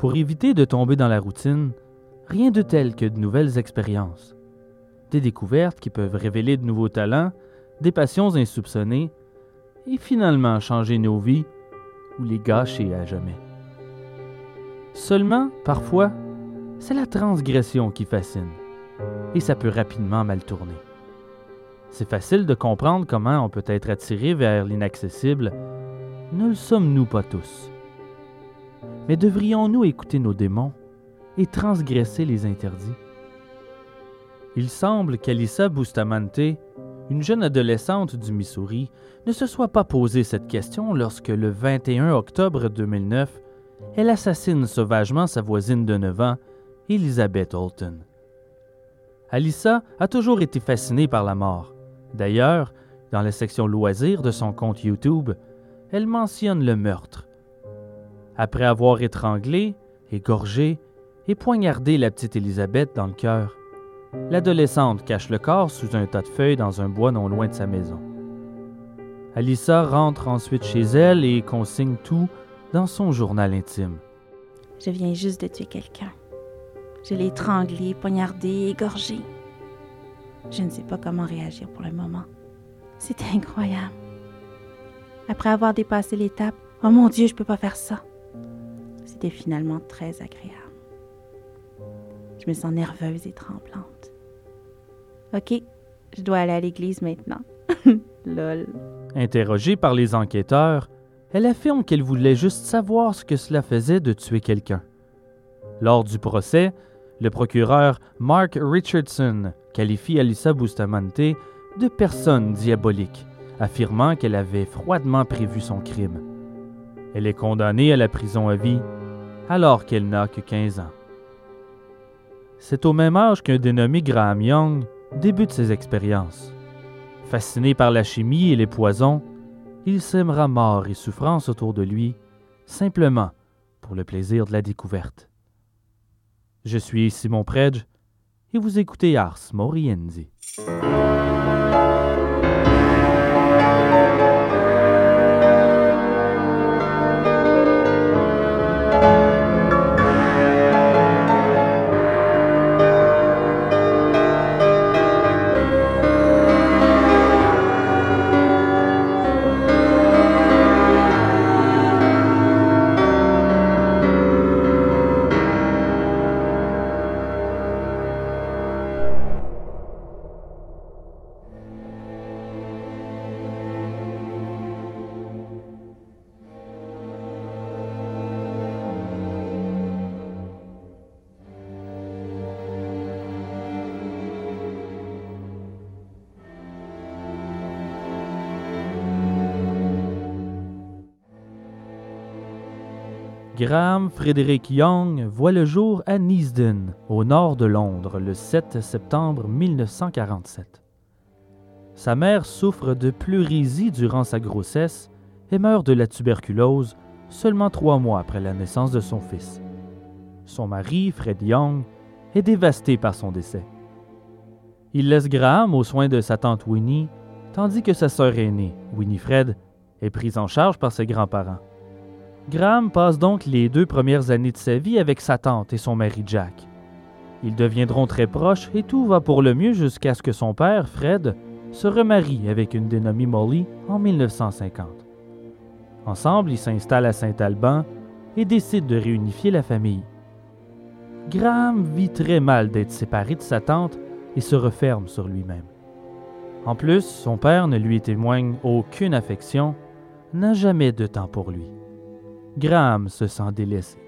Pour éviter de tomber dans la routine, rien de tel que de nouvelles expériences. Des découvertes qui peuvent révéler de nouveaux talents, des passions insoupçonnées, et finalement changer nos vies ou les gâcher à jamais. Seulement, parfois, c'est la transgression qui fascine, et ça peut rapidement mal tourner. C'est facile de comprendre comment on peut être attiré vers l'inaccessible, ne le sommes-nous pas tous? Mais devrions-nous écouter nos démons et transgresser les interdits? Il semble qu'Alissa Bustamante, une jeune adolescente du Missouri, ne se soit pas posé cette question lorsque, le 21 octobre 2009, elle assassine sauvagement sa voisine de 9 ans, Elizabeth Holton. Alissa a toujours été fascinée par la mort. D'ailleurs, dans la section loisirs de son compte YouTube, elle mentionne le meurtre. Après avoir étranglé, égorgé et poignardé la petite Elisabeth dans le cœur, l'adolescente cache le corps sous un tas de feuilles dans un bois non loin de sa maison. Alissa rentre ensuite chez elle et consigne tout dans son journal intime. Je viens juste de tuer quelqu'un. Je l'ai étranglé, poignardé, égorgé. Je ne sais pas comment réagir pour le moment. C'est incroyable. Après avoir dépassé l'étape, oh mon Dieu, je peux pas faire ça. C'était finalement très agréable. Je me sens nerveuse et tremblante. Ok, je dois aller à l'église maintenant. Lol. Interrogée par les enquêteurs, elle affirme qu'elle voulait juste savoir ce que cela faisait de tuer quelqu'un. Lors du procès, le procureur Mark Richardson qualifie Alissa Bustamante de personne diabolique, affirmant qu'elle avait froidement prévu son crime. Elle est condamnée à la prison à vie alors qu'elle n'a que 15 ans. C'est au même âge qu'un dénommé Graham Young débute ses expériences. Fasciné par la chimie et les poisons, il sèmera mort et souffrance autour de lui, simplement pour le plaisir de la découverte. Je suis Simon Predge et vous écoutez Ars Moriendi. Graham Frederick Young voit le jour à Neasden, au nord de Londres, le 7 septembre 1947. Sa mère souffre de pleurésie durant sa grossesse et meurt de la tuberculose seulement trois mois après la naissance de son fils. Son mari, Fred Young, est dévasté par son décès. Il laisse Graham aux soins de sa tante Winnie, tandis que sa sœur aînée, Winifred, est prise en charge par ses grands-parents. Graham passe donc les deux premières années de sa vie avec sa tante et son mari Jack. Ils deviendront très proches et tout va pour le mieux jusqu'à ce que son père, Fred, se remarie avec une dénommée Molly en 1950. Ensemble, ils s'installent à Saint-Alban et décident de réunifier la famille. Graham vit très mal d'être séparé de sa tante et se referme sur lui-même. En plus, son père ne lui témoigne aucune affection, n'a jamais de temps pour lui. Graham se sent délaissé.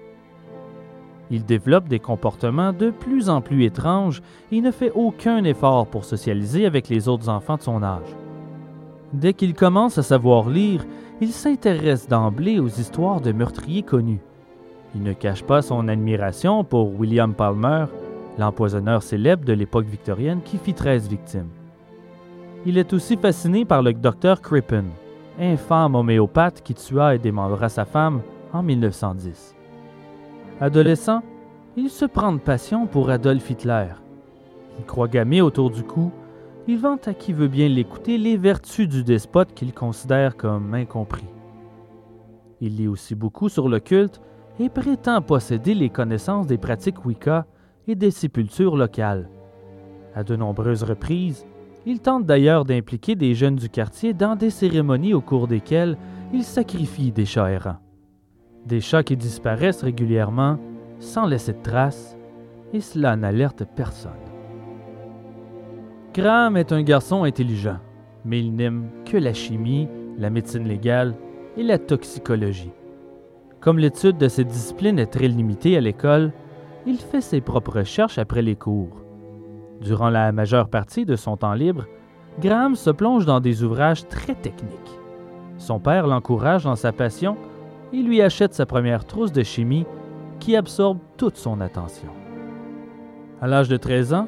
Il développe des comportements de plus en plus étranges et ne fait aucun effort pour socialiser avec les autres enfants de son âge. Dès qu'il commence à savoir lire, il s'intéresse d'emblée aux histoires de meurtriers connus. Il ne cache pas son admiration pour William Palmer, l'empoisonneur célèbre de l'époque victorienne qui fit 13 victimes. Il est aussi fasciné par le docteur Crippen, infâme homéopathe qui tua et démembra sa femme en 1910. Adolescent, il se prend de passion pour Adolf Hitler. Il croit gamer autour du cou. Il vante à qui veut bien l'écouter les vertus du despote qu'il considère comme incompris. Il lit aussi beaucoup sur le culte et prétend posséder les connaissances des pratiques Wicca et des sépultures locales. À de nombreuses reprises, il tente d'ailleurs d'impliquer des jeunes du quartier dans des cérémonies au cours desquelles il sacrifie des chats errants. Des chats qui disparaissent régulièrement sans laisser de traces, et cela n'alerte personne. Graham est un garçon intelligent, mais il n'aime que la chimie, la médecine légale et la toxicologie. Comme l'étude de ces disciplines est très limitée à l'école, il fait ses propres recherches après les cours. Durant la majeure partie de son temps libre, Graham se plonge dans des ouvrages très techniques. Son père l'encourage dans sa passion et lui achète sa première trousse de chimie qui absorbe toute son attention. À l'âge de 13 ans,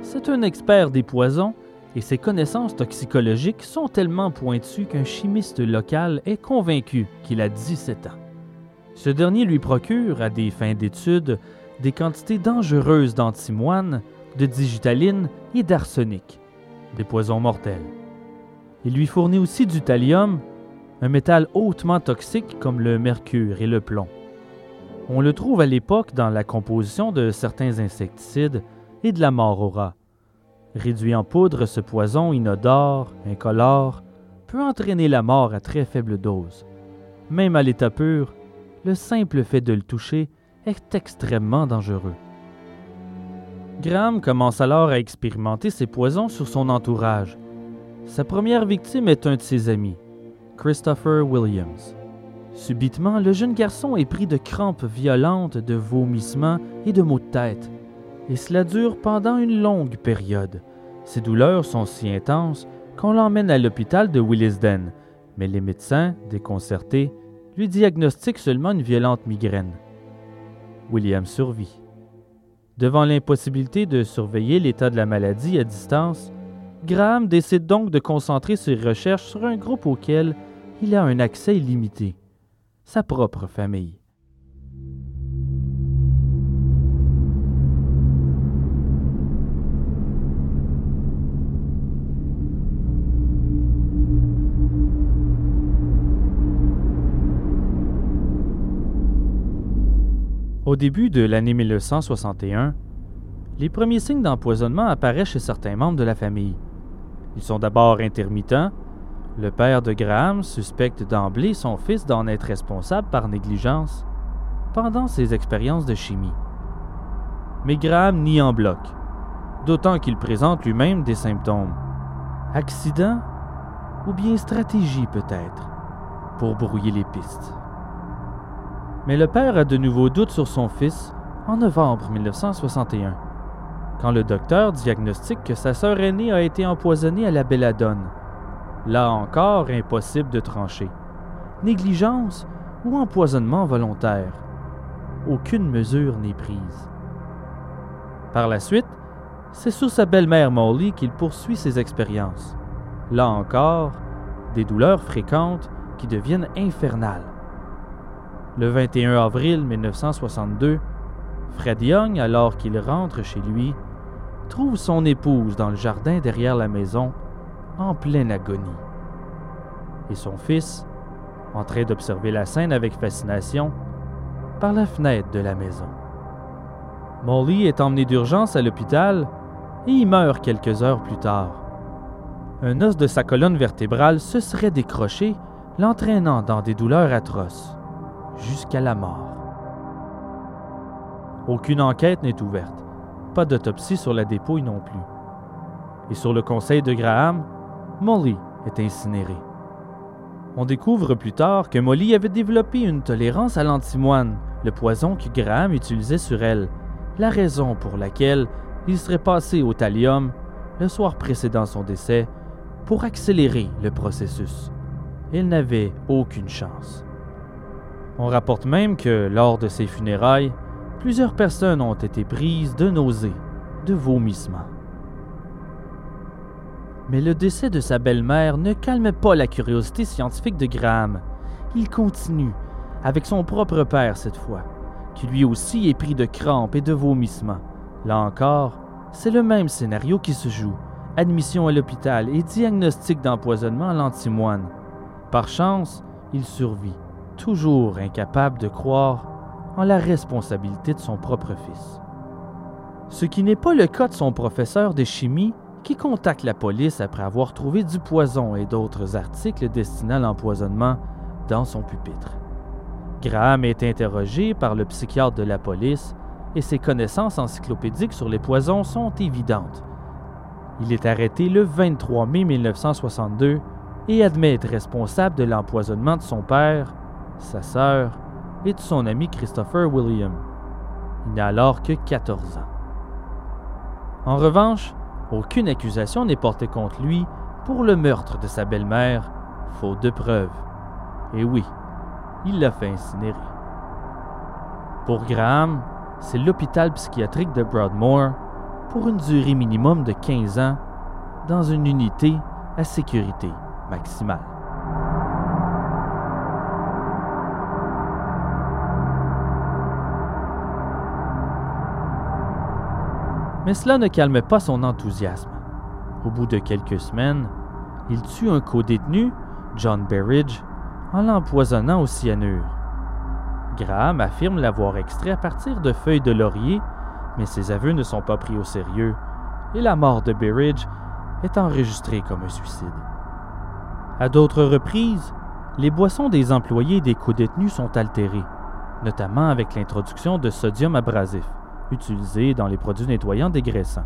c'est un expert des poisons et ses connaissances toxicologiques sont tellement pointues qu'un chimiste local est convaincu qu'il a 17 ans. Ce dernier lui procure, à des fins d'études, des quantités dangereuses d'antimoine, de digitaline et d'arsenic, des poisons mortels. Il lui fournit aussi du thallium, un métal hautement toxique comme le mercure et le plomb. On le trouve à l'époque dans la composition de certains insecticides et de la marora. Réduit en poudre, ce poison inodore, incolore, peut entraîner la mort à très faible dose. Même à l'état pur, le simple fait de le toucher est extrêmement dangereux. Graham commence alors à expérimenter ces poisons sur son entourage. Sa première victime est un de ses amis, Christopher Williams. Subitement, le jeune garçon est pris de crampes violentes, de vomissements et de maux de tête. Et cela dure pendant une longue période. Ces douleurs sont si intenses qu'on l'emmène à l'hôpital de Willisden, mais les médecins, déconcertés, lui diagnostiquent seulement une violente migraine. William survit. Devant l'impossibilité de surveiller l'état de la maladie à distance, Graham décide donc de concentrer ses recherches sur un groupe auquel il a un accès illimité sa propre famille. Au début de l'année 1961, les premiers signes d'empoisonnement apparaissent chez certains membres de la famille. Ils sont d'abord intermittents, le père de Graham suspecte d'emblée son fils d'en être responsable par négligence pendant ses expériences de chimie. Mais Graham nie en bloc, d'autant qu'il présente lui-même des symptômes. Accident ou bien stratégie peut-être, pour brouiller les pistes. Mais le père a de nouveaux doutes sur son fils en novembre 1961, quand le docteur diagnostique que sa sœur aînée a été empoisonnée à la belladone Là encore, impossible de trancher. Négligence ou empoisonnement volontaire. Aucune mesure n'est prise. Par la suite, c'est sur sa belle-mère Molly qu'il poursuit ses expériences. Là encore, des douleurs fréquentes qui deviennent infernales. Le 21 avril 1962, Fred Young, alors qu'il rentre chez lui, trouve son épouse dans le jardin derrière la maison, en pleine agonie. Et son fils, en train d'observer la scène avec fascination, par la fenêtre de la maison. Molly est emmené d'urgence à l'hôpital et y meurt quelques heures plus tard. Un os de sa colonne vertébrale se serait décroché, l'entraînant dans des douleurs atroces, jusqu'à la mort. Aucune enquête n'est ouverte, pas d'autopsie sur la dépouille non plus. Et sur le conseil de Graham, Molly est incinérée. On découvre plus tard que Molly avait développé une tolérance à l'antimoine, le poison que Graham utilisait sur elle, la raison pour laquelle il serait passé au thallium le soir précédant son décès pour accélérer le processus. Elle n'avait aucune chance. On rapporte même que, lors de ses funérailles, plusieurs personnes ont été prises de nausées, de vomissements. Mais le décès de sa belle-mère ne calme pas la curiosité scientifique de Graham. Il continue, avec son propre père cette fois, qui lui aussi est pris de crampes et de vomissements. Là encore, c'est le même scénario qui se joue. Admission à l'hôpital et diagnostic d'empoisonnement à l'antimoine. Par chance, il survit, toujours incapable de croire en la responsabilité de son propre fils. Ce qui n'est pas le cas de son professeur de chimie qui contacte la police après avoir trouvé du poison et d'autres articles destinés à l'empoisonnement dans son pupitre. Graham est interrogé par le psychiatre de la police et ses connaissances encyclopédiques sur les poisons sont évidentes. Il est arrêté le 23 mai 1962 et admet être responsable de l'empoisonnement de son père, sa sœur et de son ami Christopher William. Il n'a alors que 14 ans. En revanche, aucune accusation n'est portée contre lui pour le meurtre de sa belle-mère, faute de preuves. Et oui, il l'a fait incinérer. Pour Graham, c'est l'hôpital psychiatrique de Broadmoor pour une durée minimum de 15 ans dans une unité à sécurité maximale. Mais cela ne calme pas son enthousiasme. Au bout de quelques semaines, il tue un co-détenu, John Berridge, en l'empoisonnant au cyanure. Graham affirme l'avoir extrait à partir de feuilles de laurier, mais ses aveux ne sont pas pris au sérieux, et la mort de Berridge est enregistrée comme un suicide. À d'autres reprises, les boissons des employés des co-détenus sont altérées, notamment avec l'introduction de sodium abrasif, utilisé dans les produits nettoyants dégraissants.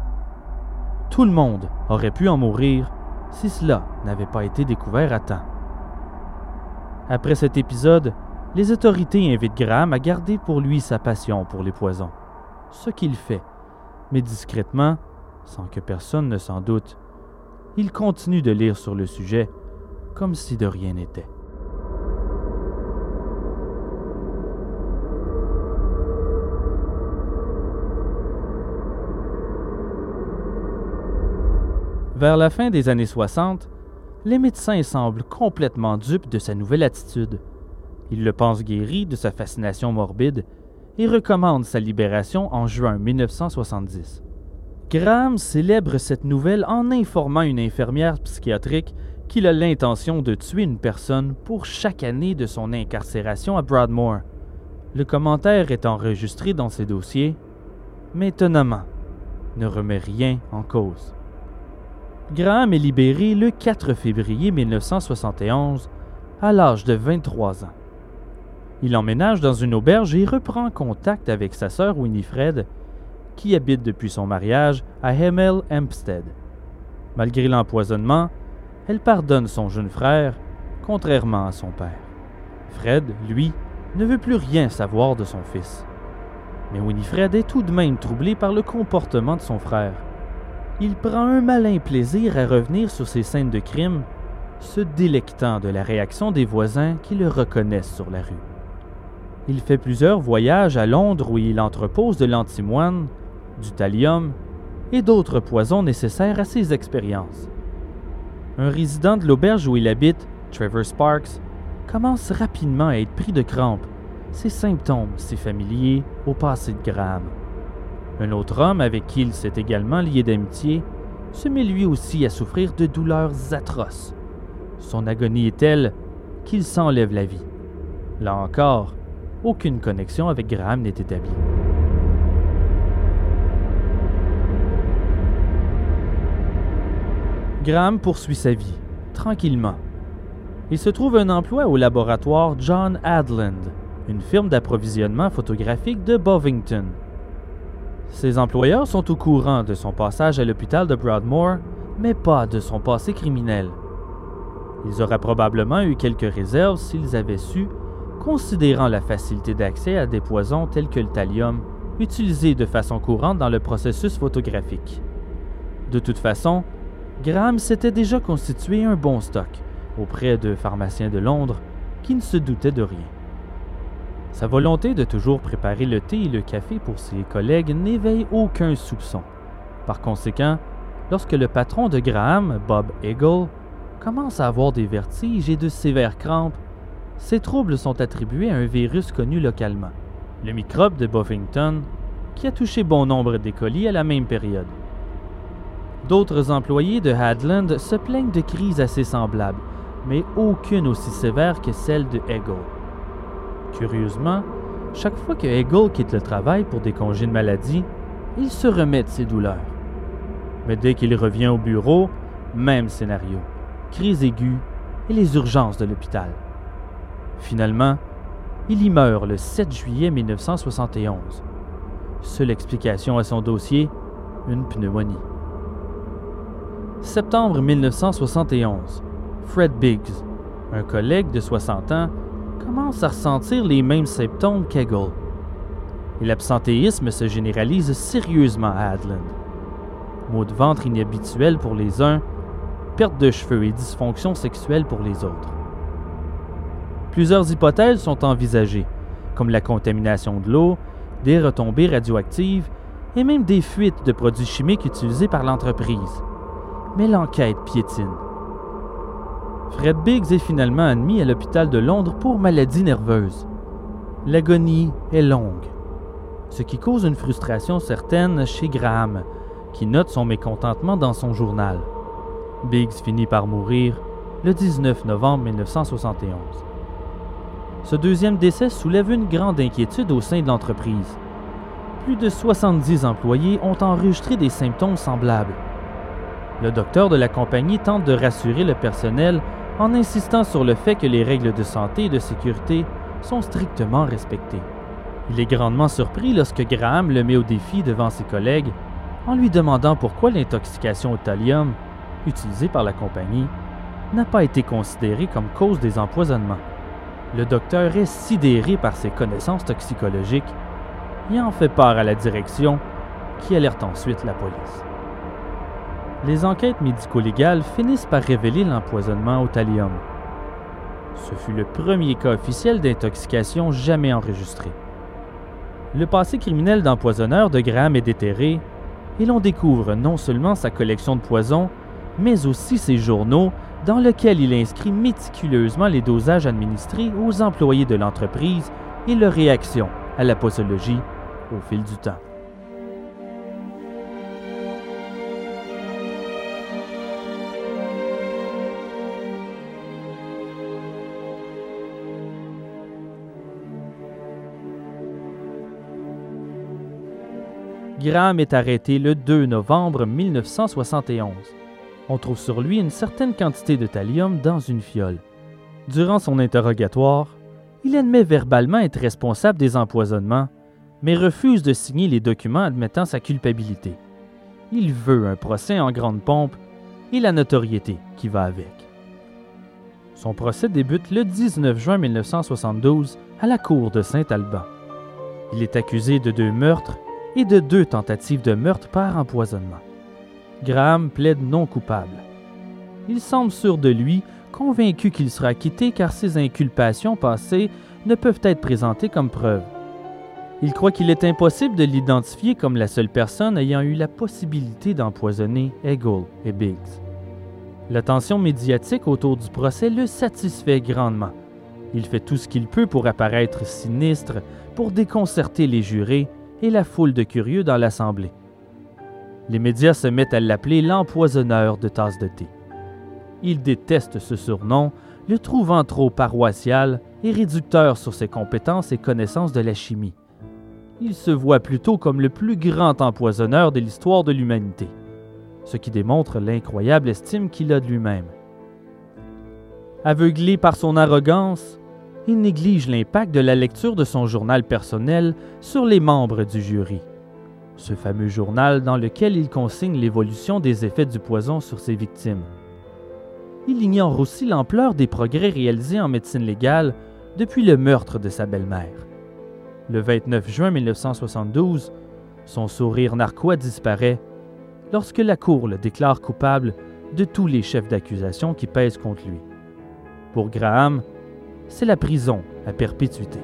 Tout le monde aurait pu en mourir si cela n'avait pas été découvert à temps. Après cet épisode, les autorités invitent Graham à garder pour lui sa passion pour les poisons, ce qu'il fait, mais discrètement, sans que personne ne s'en doute. Il continue de lire sur le sujet, comme si de rien n'était. Vers la fin des années 60, les médecins semblent complètement dupes de sa nouvelle attitude. Ils le pensent guéri de sa fascination morbide et recommandent sa libération en juin 1970. Graham célèbre cette nouvelle en informant une infirmière psychiatrique qu'il a l'intention de tuer une personne pour chaque année de son incarcération à Broadmoor. Le commentaire est enregistré dans ses dossiers, mais étonnamment, ne remet rien en cause. Graham est libéré le 4 février 1971 à l'âge de 23 ans. Il emménage dans une auberge et reprend contact avec sa sœur Winifred, qui habite depuis son mariage à Hemel Hempstead. Malgré l'empoisonnement, elle pardonne son jeune frère, contrairement à son père. Fred, lui, ne veut plus rien savoir de son fils. Mais Winifred est tout de même troublée par le comportement de son frère il prend un malin plaisir à revenir sur ces scènes de crime, se délectant de la réaction des voisins qui le reconnaissent sur la rue. Il fait plusieurs voyages à Londres où il entrepose de l'antimoine, du thallium et d'autres poisons nécessaires à ses expériences. Un résident de l'auberge où il habite, Trevor Sparks, commence rapidement à être pris de crampes, ses symptômes si familiers au passé de Graham. Un autre homme avec qui il s'est également lié d'amitié se met lui aussi à souffrir de douleurs atroces. Son agonie est telle qu'il s'enlève la vie. Là encore, aucune connexion avec Graham n'est établie. Graham poursuit sa vie, tranquillement. Il se trouve un emploi au laboratoire John Adland, une firme d'approvisionnement photographique de Bovington, ses employeurs sont au courant de son passage à l'hôpital de Broadmoor, mais pas de son passé criminel. Ils auraient probablement eu quelques réserves s'ils avaient su, considérant la facilité d'accès à des poisons tels que le thallium, utilisés de façon courante dans le processus photographique. De toute façon, Graham s'était déjà constitué un bon stock auprès de pharmaciens de Londres qui ne se doutaient de rien. Sa volonté de toujours préparer le thé et le café pour ses collègues n'éveille aucun soupçon. Par conséquent, lorsque le patron de Graham, Bob Eagle, commence à avoir des vertiges et de sévères crampes, ces troubles sont attribués à un virus connu localement, le microbe de Buffington, qui a touché bon nombre d'écoliers à la même période. D'autres employés de Hadland se plaignent de crises assez semblables, mais aucune aussi sévère que celle de Eagle. Curieusement, Chaque fois que Hegel quitte le travail pour des congés de maladie, il se remet de ses douleurs. Mais dès qu'il revient au bureau, même scénario. Crise aiguë et les urgences de l'hôpital. Finalement, il y meurt le 7 juillet 1971. Seule explication à son dossier, une pneumonie. Septembre 1971. Fred Biggs, un collègue de 60 ans, commence à ressentir les mêmes symptômes qu'Eggle. Et l'absentéisme se généralise sérieusement à Adland. Maux de ventre inhabituels pour les uns, perte de cheveux et dysfonction sexuelle pour les autres. Plusieurs hypothèses sont envisagées, comme la contamination de l'eau, des retombées radioactives et même des fuites de produits chimiques utilisés par l'entreprise. Mais l'enquête piétine. Fred Biggs est finalement admis à l'hôpital de Londres pour maladie nerveuse. L'agonie est longue, ce qui cause une frustration certaine chez Graham, qui note son mécontentement dans son journal. Biggs finit par mourir le 19 novembre 1971. Ce deuxième décès soulève une grande inquiétude au sein de l'entreprise. Plus de 70 employés ont enregistré des symptômes semblables. Le docteur de la compagnie tente de rassurer le personnel en insistant sur le fait que les règles de santé et de sécurité sont strictement respectées. Il est grandement surpris lorsque Graham le met au défi devant ses collègues en lui demandant pourquoi l'intoxication au thallium, utilisée par la compagnie, n'a pas été considérée comme cause des empoisonnements. Le docteur est sidéré par ses connaissances toxicologiques et en fait part à la direction qui alerte ensuite la police les enquêtes médico-légales finissent par révéler l'empoisonnement au thallium. Ce fut le premier cas officiel d'intoxication jamais enregistré. Le passé criminel d'empoisonneur de Graham est déterré et l'on découvre non seulement sa collection de poisons, mais aussi ses journaux dans lesquels il inscrit méticuleusement les dosages administrés aux employés de l'entreprise et leurs réactions à la posologie au fil du temps. Graham est arrêté le 2 novembre 1971. On trouve sur lui une certaine quantité de thallium dans une fiole. Durant son interrogatoire, il admet verbalement être responsable des empoisonnements, mais refuse de signer les documents admettant sa culpabilité. Il veut un procès en grande pompe et la notoriété qui va avec. Son procès débute le 19 juin 1972 à la cour de Saint-Alban. Il est accusé de deux meurtres et de deux tentatives de meurtre par empoisonnement. Graham plaide non coupable. Il semble sûr de lui, convaincu qu'il sera acquitté car ses inculpations passées ne peuvent être présentées comme preuve. Il croit qu'il est impossible de l'identifier comme la seule personne ayant eu la possibilité d'empoisonner Hegel et Biggs. L'attention médiatique autour du procès le satisfait grandement. Il fait tout ce qu'il peut pour apparaître sinistre, pour déconcerter les jurés et la foule de curieux dans l'Assemblée. Les médias se mettent à l'appeler l'empoisonneur de tasses de thé. Il déteste ce surnom, le trouvant trop paroissial et réducteur sur ses compétences et connaissances de la chimie. Il se voit plutôt comme le plus grand empoisonneur de l'histoire de l'humanité, ce qui démontre l'incroyable estime qu'il a de lui-même. Aveuglé par son arrogance, il néglige l'impact de la lecture de son journal personnel sur les membres du jury. Ce fameux journal dans lequel il consigne l'évolution des effets du poison sur ses victimes. Il ignore aussi l'ampleur des progrès réalisés en médecine légale depuis le meurtre de sa belle-mère. Le 29 juin 1972, son sourire narquois disparaît lorsque la Cour le déclare coupable de tous les chefs d'accusation qui pèsent contre lui. Pour Graham, c'est la prison à perpétuité.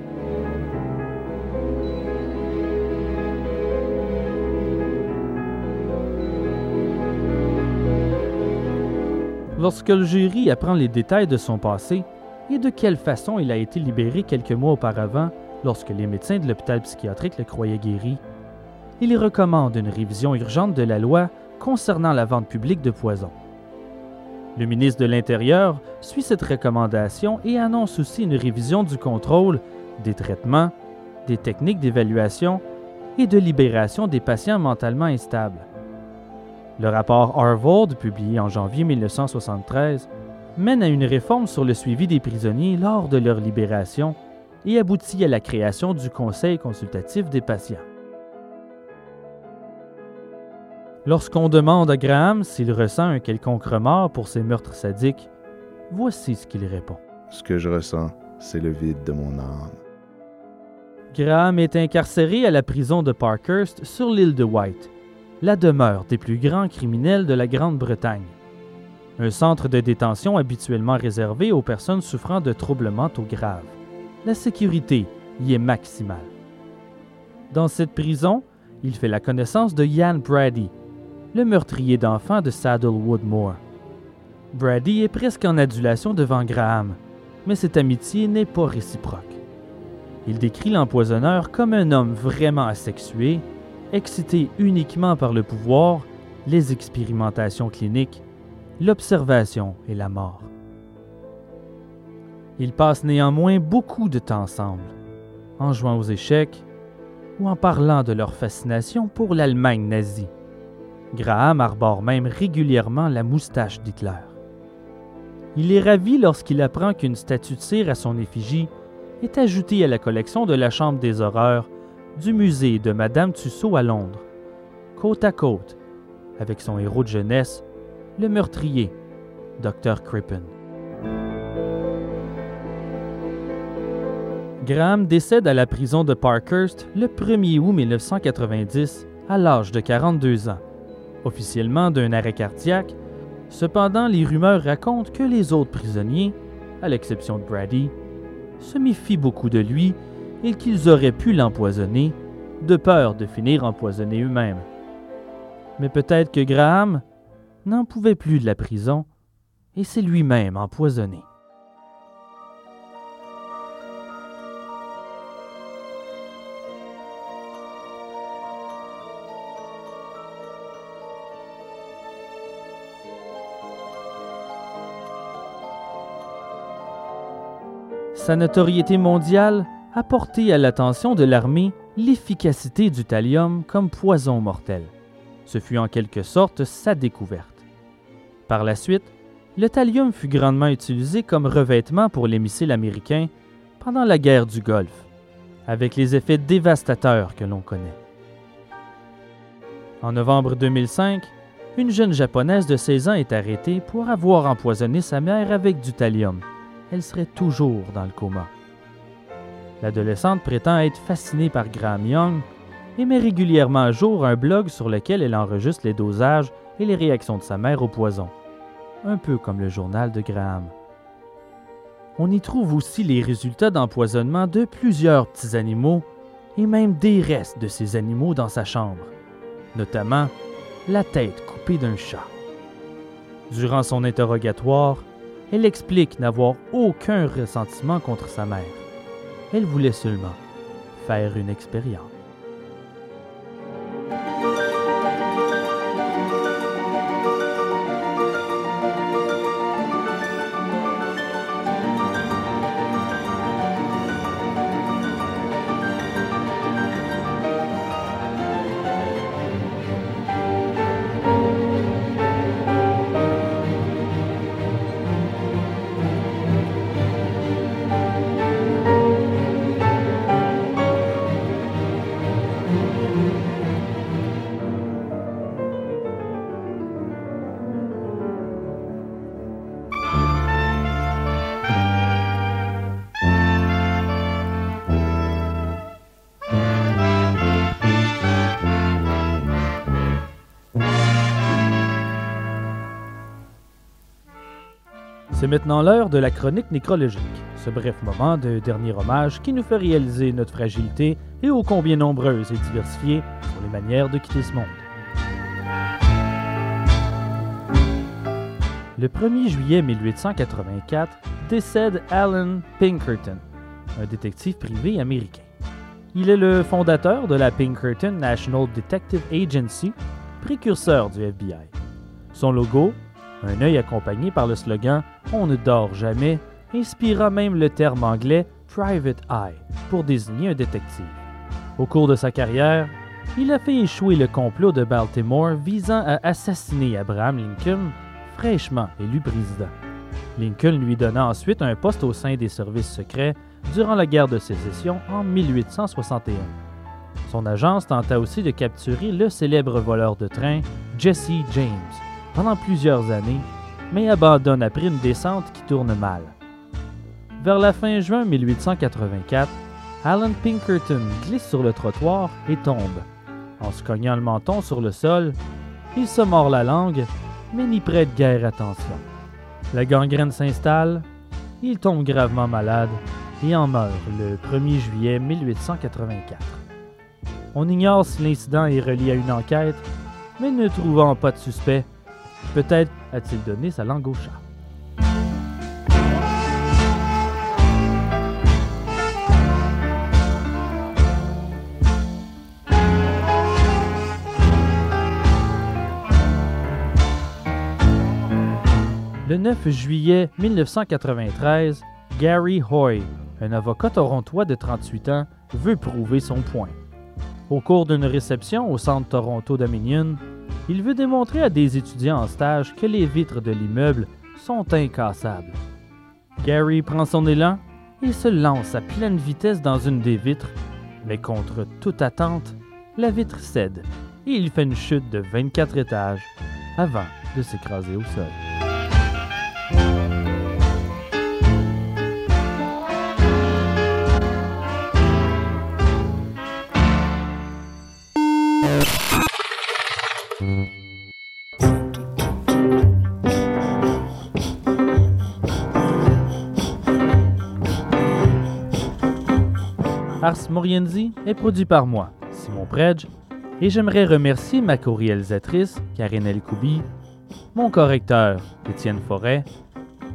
Lorsque le jury apprend les détails de son passé et de quelle façon il a été libéré quelques mois auparavant lorsque les médecins de l'hôpital psychiatrique le croyaient guéri, il recommande une révision urgente de la loi concernant la vente publique de poison. Le ministre de l'Intérieur suit cette recommandation et annonce aussi une révision du contrôle, des traitements des techniques d'évaluation et de libération des patients mentalement instables. Le rapport Harvard, publié en janvier 1973, mène à une réforme sur le suivi des prisonniers lors de leur libération et aboutit à la création du Conseil consultatif des patients. Lorsqu'on demande à Graham s'il ressent un quelconque remords pour ses meurtres sadiques, voici ce qu'il répond. Ce que je ressens, c'est le vide de mon âme. Graham est incarcéré à la prison de Parkhurst sur l'île de White, la demeure des plus grands criminels de la Grande-Bretagne. Un centre de détention habituellement réservé aux personnes souffrant de troubles mentaux graves. La sécurité y est maximale. Dans cette prison, il fait la connaissance de Ian Brady, le meurtrier d'enfants de Saddlewood Moor. Brady est presque en adulation devant Graham, mais cette amitié n'est pas réciproque. Il décrit l'empoisonneur comme un homme vraiment asexué, excité uniquement par le pouvoir, les expérimentations cliniques, l'observation et la mort. Ils passent néanmoins beaucoup de temps ensemble, en jouant aux échecs ou en parlant de leur fascination pour l'Allemagne nazie. Graham arbore même régulièrement la moustache d'Hitler. Il est ravi lorsqu'il apprend qu'une statue de cire à son effigie est ajoutée à la collection de la Chambre des horreurs du musée de Madame Tussaud à Londres, côte à côte avec son héros de jeunesse, le meurtrier, Dr. Crippen. Graham décède à la prison de Parkhurst le 1er août 1990 à l'âge de 42 ans officiellement d'un arrêt cardiaque. Cependant, les rumeurs racontent que les autres prisonniers, à l'exception de Brady, se méfient beaucoup de lui et qu'ils auraient pu l'empoisonner, de peur de finir empoisonnés eux-mêmes. Mais peut-être que Graham n'en pouvait plus de la prison et s'est lui-même empoisonné. Sa notoriété mondiale a porté à l'attention de l'armée l'efficacité du thallium comme poison mortel. Ce fut en quelque sorte sa découverte. Par la suite, le thallium fut grandement utilisé comme revêtement pour les missiles américains pendant la guerre du Golfe, avec les effets dévastateurs que l'on connaît. En novembre 2005, une jeune japonaise de 16 ans est arrêtée pour avoir empoisonné sa mère avec du thallium elle serait toujours dans le coma. L'adolescente prétend être fascinée par Graham Young et met régulièrement à jour un blog sur lequel elle enregistre les dosages et les réactions de sa mère au poison, un peu comme le journal de Graham. On y trouve aussi les résultats d'empoisonnement de plusieurs petits animaux et même des restes de ces animaux dans sa chambre, notamment la tête coupée d'un chat. Durant son interrogatoire, elle explique n'avoir aucun ressentiment contre sa mère. Elle voulait seulement faire une expérience. C'est maintenant l'heure de la chronique nécrologique, ce bref moment de dernier hommage qui nous fait réaliser notre fragilité et ô combien nombreuse et diversifiée sont les manières de quitter ce monde. Le 1er juillet 1884 décède Alan Pinkerton, un détective privé américain. Il est le fondateur de la Pinkerton National Detective Agency, précurseur du FBI. Son logo, un œil accompagné par le slogan On ne dort jamais inspira même le terme anglais Private Eye pour désigner un détective. Au cours de sa carrière, il a fait échouer le complot de Baltimore visant à assassiner Abraham Lincoln, fraîchement élu président. Lincoln lui donna ensuite un poste au sein des services secrets durant la guerre de sécession en 1861. Son agence tenta aussi de capturer le célèbre voleur de train Jesse James pendant plusieurs années, mais abandonne après une descente qui tourne mal. Vers la fin juin 1884, Alan Pinkerton glisse sur le trottoir et tombe. En se cognant le menton sur le sol, il se mord la langue, mais n'y prête guère attention. La gangrène s'installe, il tombe gravement malade et en meurt le 1er juillet 1884. On ignore si l'incident est relié à une enquête, mais ne trouvant pas de suspect, peut-être a-t-il donné sa langue au chat. Le 9 juillet 1993, Gary Hoy, un avocat torontois de 38 ans, veut prouver son point. Au cours d'une réception au centre Toronto Dominion, il veut démontrer à des étudiants en stage que les vitres de l'immeuble sont incassables. Gary prend son élan et se lance à pleine vitesse dans une des vitres, mais contre toute attente, la vitre cède et il fait une chute de 24 étages avant de s'écraser au sol. Ars Morienzi est produit par moi, Simon Predge, et j'aimerais remercier ma co-réalisatrice, Karine Elkoubi, mon correcteur, Étienne Forêt,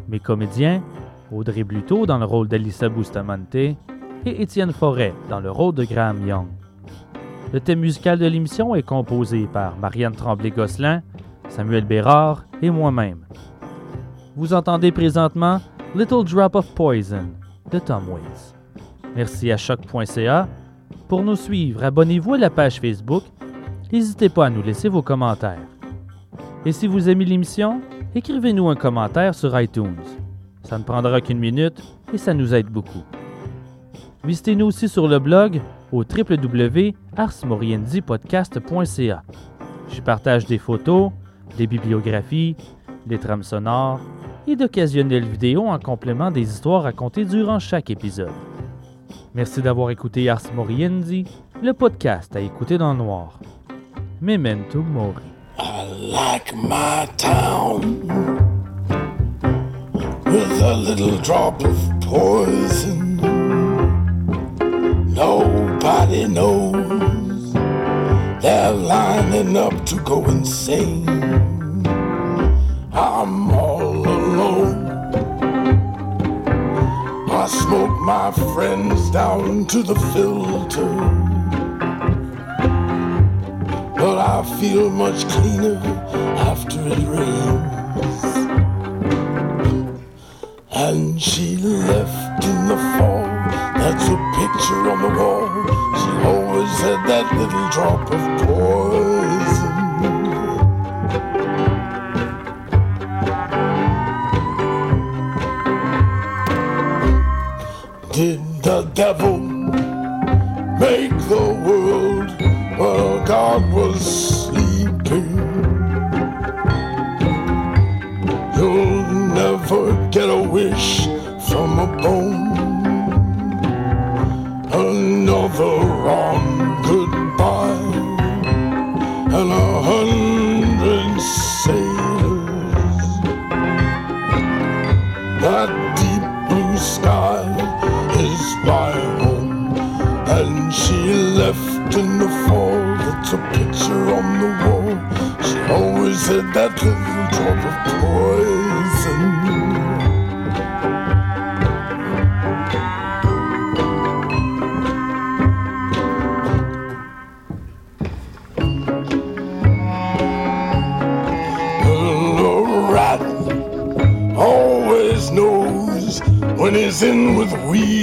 mes comédiens, Audrey Bluteau dans le rôle d'Alissa Bustamante et Étienne Forêt dans le rôle de Graham Young. Le thème musical de l'émission est composé par Marianne Tremblay-Gosselin, Samuel Bérard et moi-même. Vous entendez présentement Little Drop of Poison de Tom Waits. Merci à choc.ca. Pour nous suivre, abonnez-vous à la page Facebook. N'hésitez pas à nous laisser vos commentaires. Et si vous aimez l'émission, écrivez-nous un commentaire sur iTunes. Ça ne prendra qu'une minute et ça nous aide beaucoup. Visitez-nous aussi sur le blog au www.arsmorienzipodcast.ca. J'y partage des photos, des bibliographies, des trames sonores et d'occasionnelles vidéos en complément des histoires racontées durant chaque épisode. Merci d'avoir écouté Ars Moriendi, le podcast à écouter dans le noir. Memento Mori. I like my town with a little drop of poison. Nobody knows they're lining up to go insane. I'm all alone. I smoke my friends down to the filter. But I feel much cleaner after it rains. And she left in the fall. That's a picture on the wall. She always had that little drop of poison. Did the devil make the world while God was sleeping? You'll never get a wish that little drop of poison. The rat always knows when he's in with weasel.